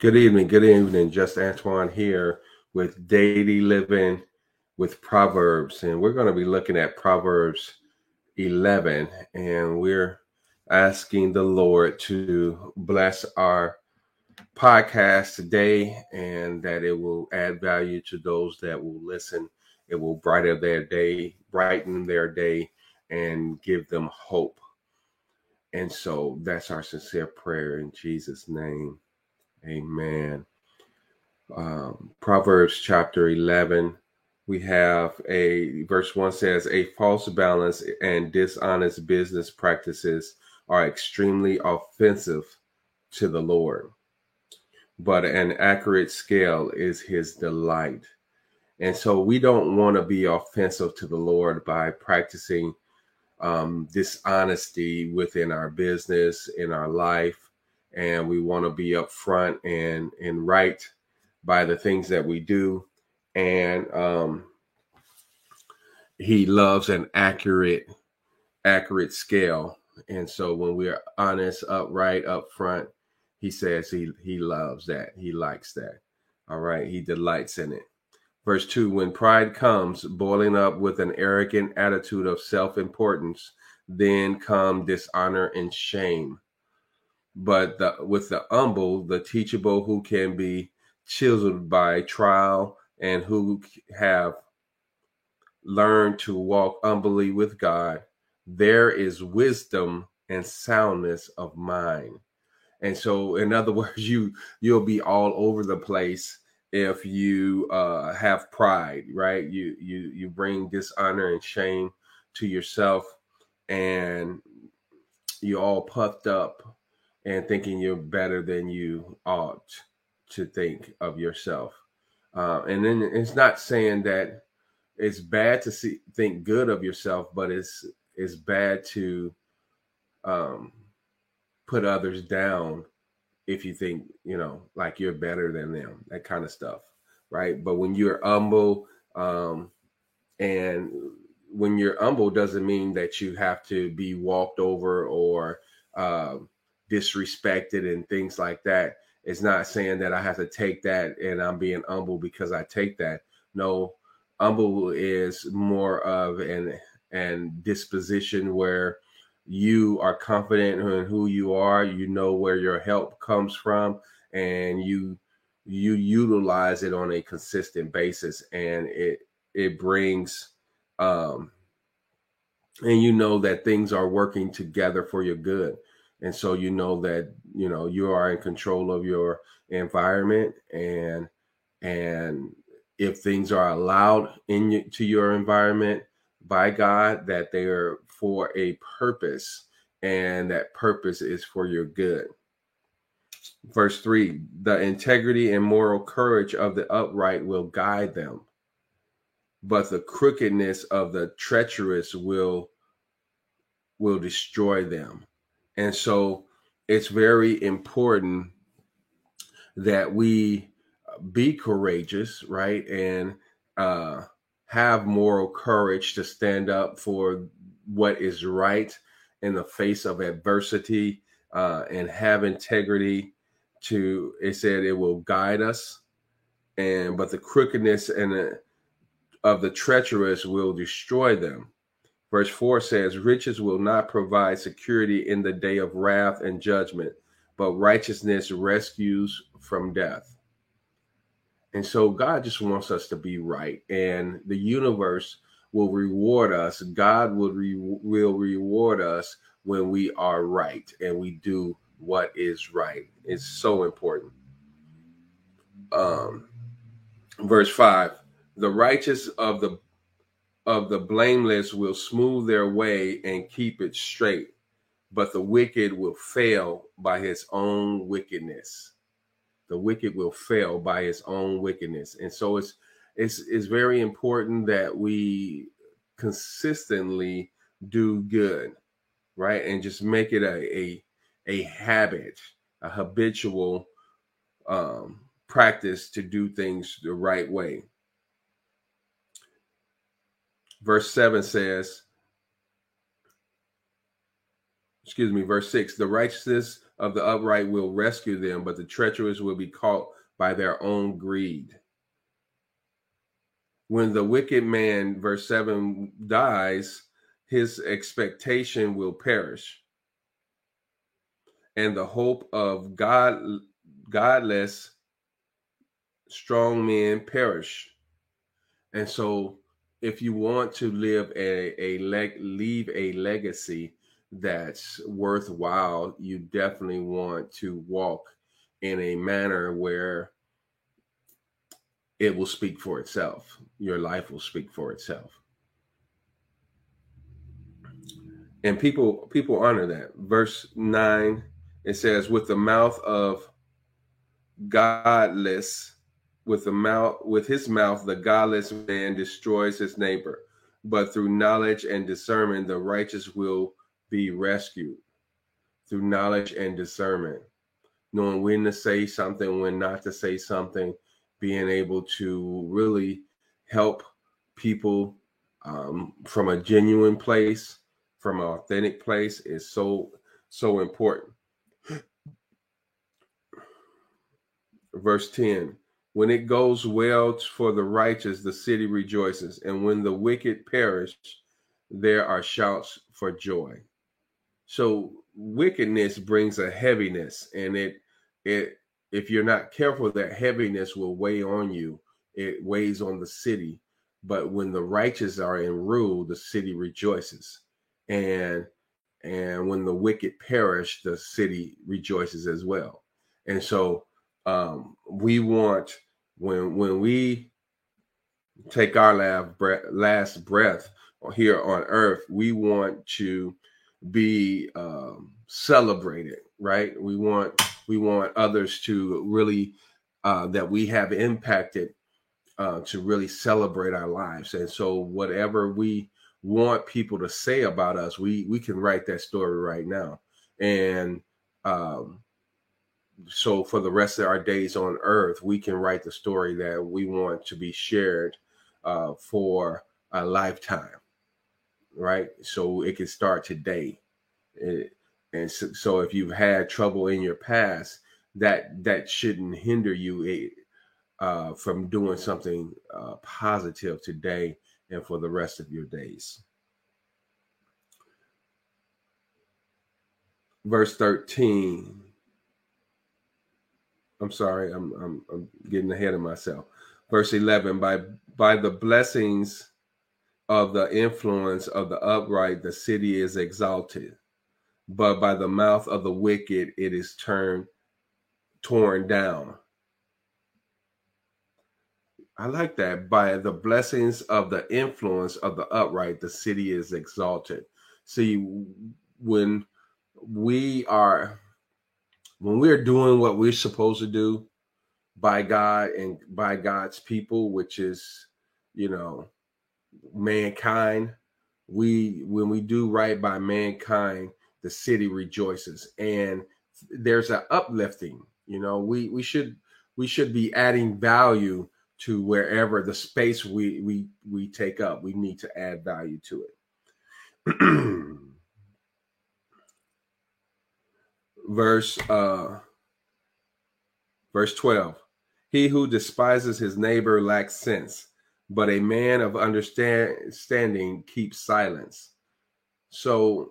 Good evening. Good evening. Just Antoine here with Daily Living with Proverbs. And we're going to be looking at Proverbs 11. And we're asking the Lord to bless our podcast today and that it will add value to those that will listen. It will brighten their day, brighten their day, and give them hope. And so that's our sincere prayer in Jesus' name. Amen. Um, Proverbs chapter 11, we have a verse 1 says, A false balance and dishonest business practices are extremely offensive to the Lord, but an accurate scale is his delight. And so we don't want to be offensive to the Lord by practicing um, dishonesty within our business, in our life, and we want to be upfront and and right by the things that we do. And um he loves an accurate accurate scale. And so when we're honest upright upfront he says he he loves that. He likes that. All right? He delights in it. Verse 2 when pride comes boiling up with an arrogant attitude of self-importance then come dishonor and shame but the, with the humble, the teachable, who can be chiseled by trial and who have learned to walk humbly with God, there is wisdom and soundness of mind. And so, in other words, you you'll be all over the place if you uh, have pride, right? You you you bring dishonor and shame to yourself, and you're all puffed up and thinking you're better than you ought to think of yourself. Uh, and then it's not saying that it's bad to see think good of yourself, but it's it's bad to um, put others down if you think you know like you're better than them, that kind of stuff, right? But when you're humble, um, and when you're humble doesn't mean that you have to be walked over or um, disrespected and things like that. It's not saying that I have to take that and I'm being humble because I take that. No, humble is more of an and disposition where you are confident in who you are, you know where your help comes from, and you you utilize it on a consistent basis and it it brings um and you know that things are working together for your good and so you know that you know you are in control of your environment and and if things are allowed in to your environment by God that they are for a purpose and that purpose is for your good. Verse 3 The integrity and moral courage of the upright will guide them, but the crookedness of the treacherous will will destroy them. And so it's very important that we be courageous, right? And uh, have moral courage to stand up for what is right in the face of adversity uh, and have integrity to it said it will guide us and but the crookedness and the, of the treacherous will destroy them Verse 4 says, Riches will not provide security in the day of wrath and judgment, but righteousness rescues from death. And so God just wants us to be right, and the universe will reward us. God will, re- will reward us when we are right and we do what is right. It's so important. Um, verse 5 The righteous of the of the blameless will smooth their way and keep it straight, but the wicked will fail by his own wickedness. The wicked will fail by his own wickedness. And so it's it's it's very important that we consistently do good, right? And just make it a a, a habit, a habitual um, practice to do things the right way. Verse 7 says, excuse me, verse 6 the righteousness of the upright will rescue them, but the treacherous will be caught by their own greed. When the wicked man, verse 7, dies, his expectation will perish. And the hope of God, godless, strong men perish. And so, if you want to live a, a leg, leave a legacy, that's worthwhile, you definitely want to walk in a manner where it will speak for itself. Your life will speak for itself. And people people honor that. Verse 9 it says with the mouth of godless with the mouth with his mouth the godless man destroys his neighbor. But through knowledge and discernment the righteous will be rescued. Through knowledge and discernment, knowing when to say something, when not to say something, being able to really help people um, from a genuine place, from an authentic place is so, so important. Verse 10 When it goes well for the righteous, the city rejoices, and when the wicked perish, there are shouts for joy. So wickedness brings a heaviness, and it it if you're not careful, that heaviness will weigh on you. It weighs on the city. But when the righteous are in rule, the city rejoices. And and when the wicked perish, the city rejoices as well. And so um, we want when when we take our last breath, last breath here on earth, we want to be um, celebrated, right? We want we want others to really uh, that we have impacted uh, to really celebrate our lives, and so whatever we want people to say about us, we we can write that story right now, and um, so for the rest of our days on earth, we can write the story that we want to be shared uh, for a lifetime right? So it can start today. It, and so, so, if you've had trouble in your past, that that shouldn't hinder you eh, uh, from doing something uh, positive today and for the rest of your days. Verse 13. I'm sorry, I'm, I'm, I'm getting ahead of myself. Verse 11 by by the blessings of the influence of the upright, the city is exalted, but by the mouth of the wicked, it is turned torn down. I like that. By the blessings of the influence of the upright, the city is exalted. See, when we are when we're doing what we're supposed to do by God and by God's people, which is, you know, mankind we when we do right by mankind the city rejoices. And there's an uplifting you know we we should we should be adding value to wherever the space we we we take up. We need to add value to it verse uh verse 12 he who despises his neighbor lacks sense but a man of understanding keeps silence. So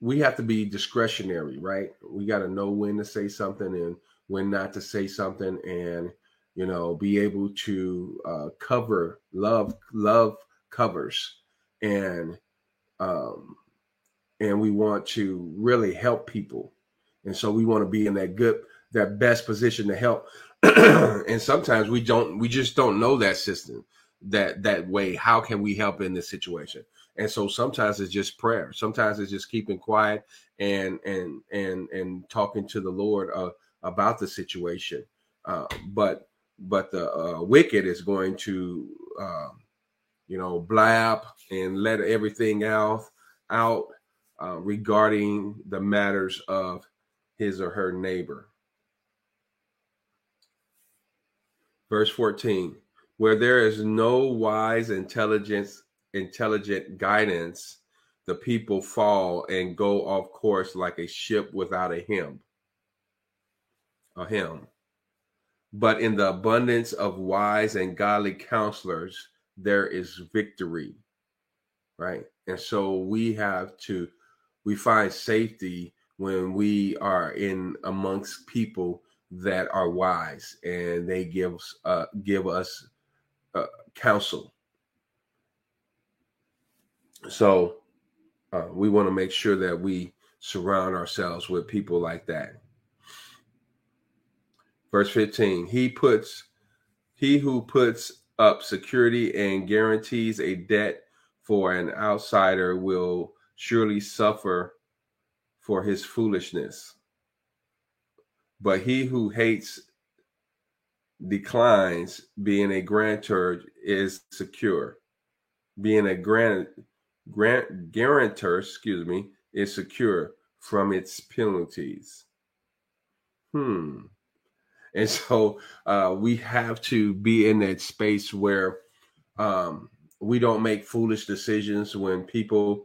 we have to be discretionary, right? We got to know when to say something and when not to say something, and you know, be able to uh, cover love. Love covers, and um, and we want to really help people, and so we want to be in that good, that best position to help. And sometimes we don't we just don't know that system that that way. How can we help in this situation? And so sometimes it's just prayer. Sometimes it's just keeping quiet and and and and talking to the lord uh, about the situation. Uh, but but the uh, wicked is going to um, you know blab and let everything out out uh, regarding the matters of his or her neighbor verse 14 where there is no wise intelligence intelligent guidance, the people fall and go off course like a ship without a him. A him. But in the abundance of wise and godly counselors, there is victory. Right. And so we have to, we find safety when we are in amongst people that are wise and they give uh, give us uh, counsel so uh, we want to make sure that we surround ourselves with people like that. Verse 15, he puts he who puts up security and guarantees a debt for an outsider will surely suffer for his foolishness. But he who hates declines being a grantor is secure. Being a grant grant guarantor, excuse me, is secure from its penalties. Hmm. And so uh, we have to be in that space where um, we don't make foolish decisions when people.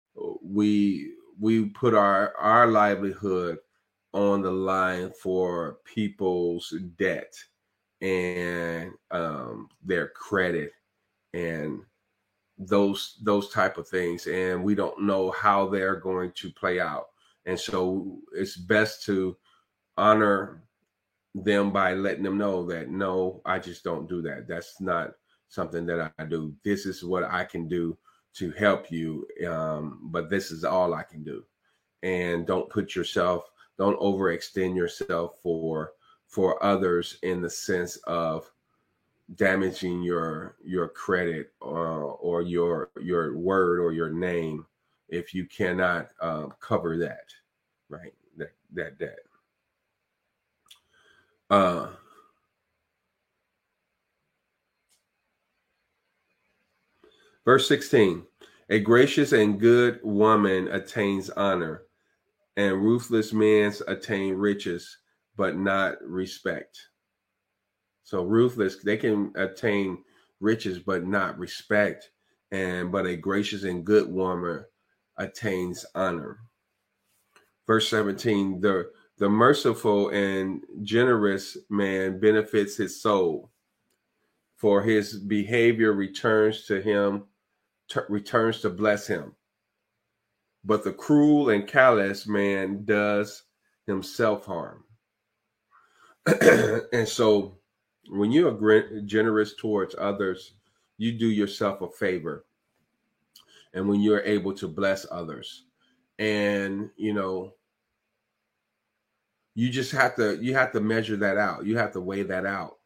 We we put our our livelihood on the line for people's debt and um, their credit and those those type of things. And we don't know how they're going to play out. And so it's best to honor them by letting them know that no i just don't do that. That's not something that i do. This is what i can do to help you um, but this is all i can do. And don't put yourself don't overextend yourself for for others in the sense of damaging your your credit or, uh, or your your word or your name if you cannot um, cover that right? That that debt. Uh verse 16 a gracious and good woman attains honor and ruthless men attain riches but not respect. So ruthless, they can attain riches, but not respect. And but a gracious and good woman attains honor. Verse 17, the the merciful and generous man benefits his soul, for his behavior returns to him, t- returns to bless him. But the cruel and callous man does himself harm. and so when you are generous towards others, you do yourself a favor. And when you're able to bless others, and you know, you just have to you have to measure that out. You have to weigh that out,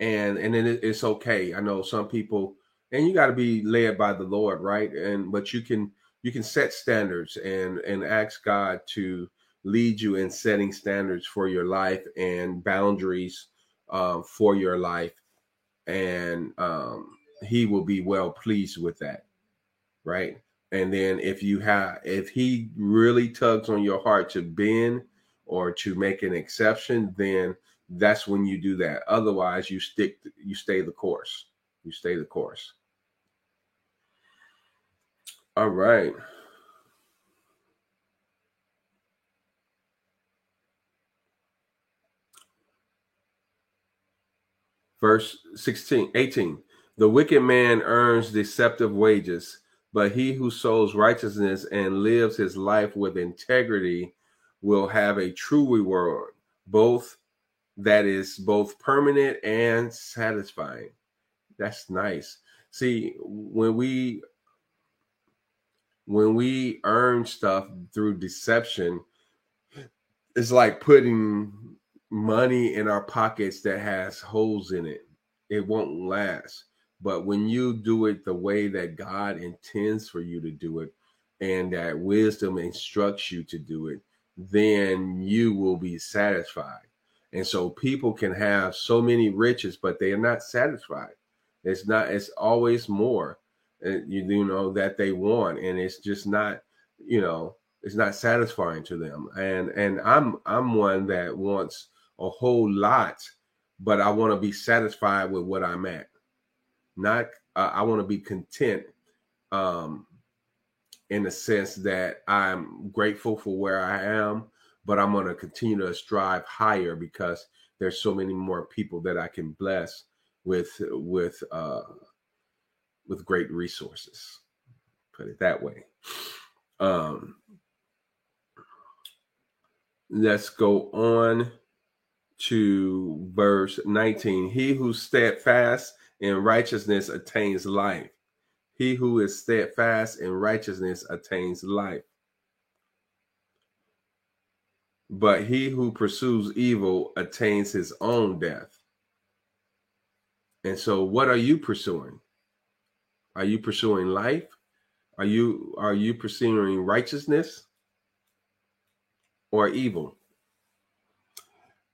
and and then it's okay. I know some people, and you got to be led by the Lord, right? And but you can you can set standards and and ask God to lead you in setting standards for your life and boundaries uh, for your life. And um, he will be well pleased with that. Right. And then if you have, if he really tugs on your heart to bend or to make an exception, then that's when you do that. Otherwise, you stick, you stay the course. You stay the course. All right. Verse 16, 18. The wicked man earns deceptive wages. But he who sows righteousness and lives his life with integrity will have a true reward, both that is both permanent and satisfying. That's nice. See, when we when we earn stuff through deception, it's like putting money in our pockets that has holes in it. It won't last. But when you do it the way that God intends for you to do it, and that wisdom instructs you to do it, then you will be satisfied. And so people can have so many riches, but they are not satisfied. It's not, it's always more, you, you know, that they want. And it's just not, you know, it's not satisfying to them. And, and I'm, I'm one that wants a whole lot, but I want to be satisfied with what I'm at. Not, uh, I want to be content um, in the sense that I'm grateful for where I am, but I'm going to continue to strive higher because there's so many more people that I can bless with with uh, with great resources. Put it that way. Um, let's go on to verse 19. He who steadfast in righteousness attains life. He who is steadfast in righteousness attains life. But he who pursues evil attains his own death. And so what are you pursuing? Are you pursuing life? Are you are you pursuing righteousness or evil?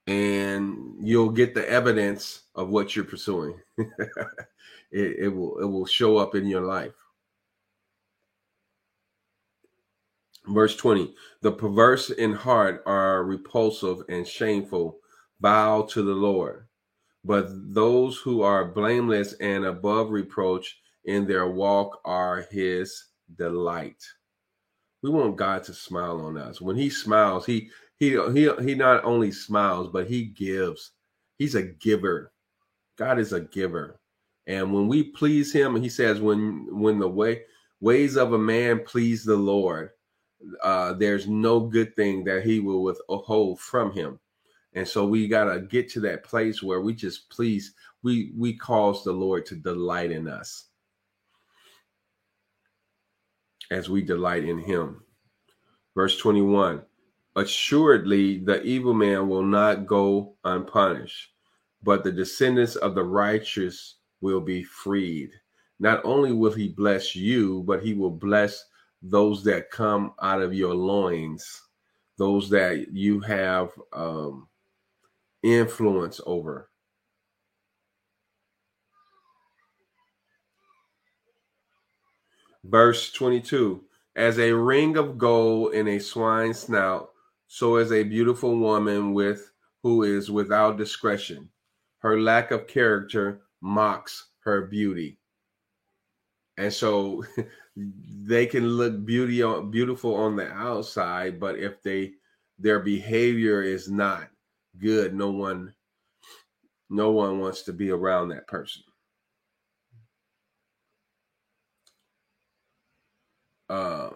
and you'll get the evidence of what you're pursuing. it, it will it will show up in your life. Verse 20 The perverse in heart are repulsive and shameful, bow to the Lord. But those who are blameless and above reproach in their walk are his delight. We want God to smile on us. When he smiles, he he he he not only smiles, but he gives. He's a giver. God is a giver. And when we please him, he says, when when the way ways of a man please the Lord, uh, there's no good thing that he will withhold from him. And so we gotta get to that place where we just please, we we cause the Lord to delight in us as we delight in him. Verse 21 Assuredly, the evil man will not go unpunished, but the descendants of the righteous will be freed. Not only will he bless you, but he will bless those that come out of your loins, those that you have um, influence over. Verse 22 As a ring of gold in a swine's snout, so is a beautiful woman with who is without discretion. Her lack of character mocks her beauty. And so they can look beauty on, beautiful on the outside, but if they their behavior is not good, no one no one wants to be around that person. Uh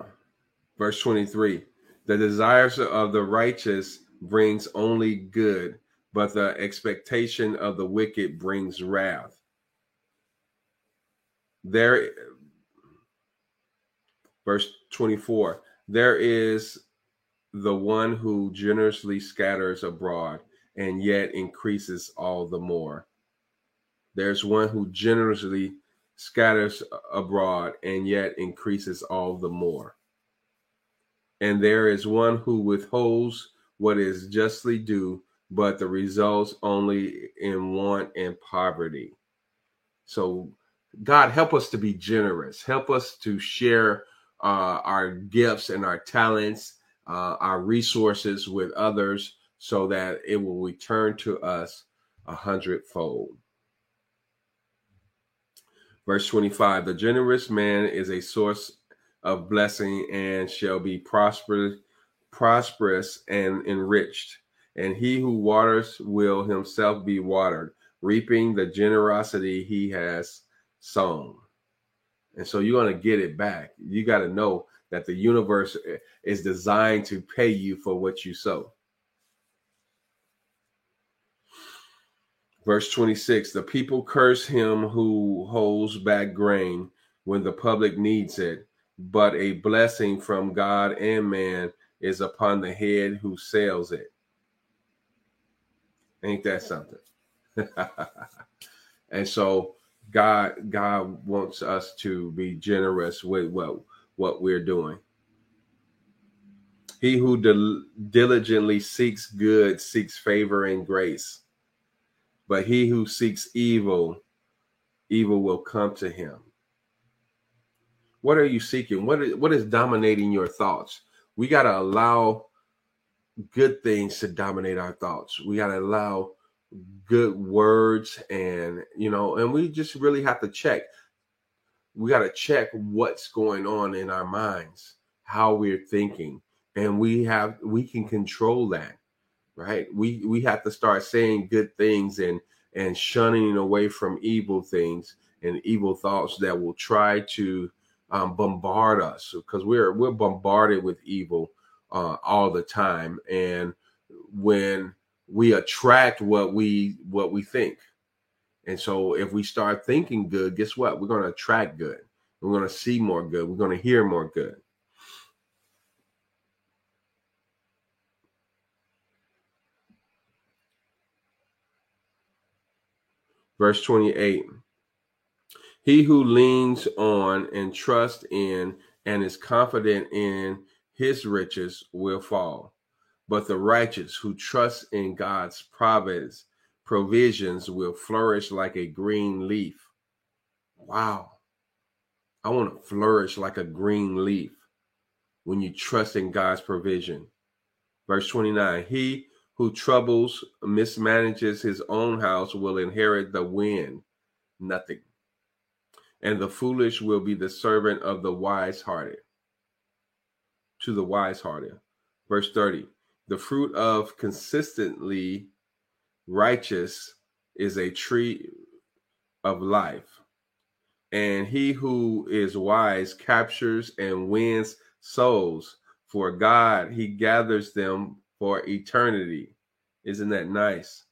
verse 23 the desires of the righteous brings only good, but the expectation of the wicked brings wrath. There, verse 24, there is the one who generously scatters abroad and yet increases all the more. There's one who generously scatters abroad and yet increases all the more and there is one who withholds what is justly due, but the results only in want and poverty. So, God, help us to be generous. Help us to share uh, our gifts and our talents, uh, our resources with others so that it will return to us a hundredfold. Verse 25 The generous man is a source of blessing and shall be prosperous, prosperous and enriched. And he who waters will himself be watered, reaping the generosity he has sown. And so you're going to get it back. You got to know that the universe is designed to pay you for what you sow. Verse 26 The people curse him who holds back grain when the public needs it, but a blessing from God and man is upon the head who sells it. Ain't that something? and so God God wants us to be generous with what what we're doing. He who dil- diligently seeks good seeks favor and grace. But he who seeks evil, evil will come to him. What are you seeking? What is, what is dominating your thoughts? We got to allow good things to dominate our thoughts. We got to allow good words and, you know, and we just really have to check. We got to check what's going on in our minds, how we're thinking, and we have we can control that. Right? We we have to start saying good things and and shunning away from evil things and evil thoughts that will try to um, bombard us because we're we're bombarded with evil uh, all the time, and when we attract what we what we think, and so if we start thinking good, guess what? We're going to attract good. We're going to see more good. We're going to hear more good. Verse 28 he who leans on and trusts in and is confident in his riches will fall. But the righteous who trust in God's providence, provisions will flourish like a green leaf. Wow. I want to flourish like a green leaf when you trust in God's provision. Verse 29 He who troubles, mismanages his own house will inherit the wind. Nothing and the foolish will be the servant of the wise hearted. To the wise hearted. Verse 30 The fruit of consistently righteous is a tree of life, and he who is wise captures and wins souls. For God, he gathers them for eternity. Isn't that nice?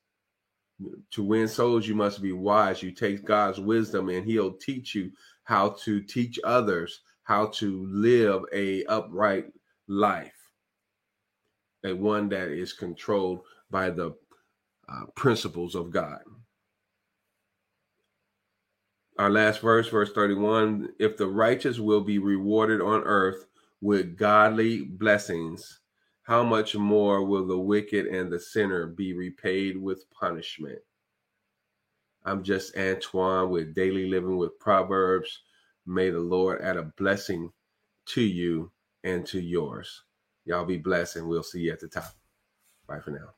to win souls you must be wise you take god's wisdom and he'll teach you how to teach others how to live a upright life a one that is controlled by the uh, principles of god our last verse verse 31 if the righteous will be rewarded on earth with godly blessings how much more will the wicked and the sinner be repaid with punishment? I'm just Antoine with Daily Living with Proverbs. May the Lord add a blessing to you and to yours. Y'all be blessed, and we'll see you at the top. Bye for now.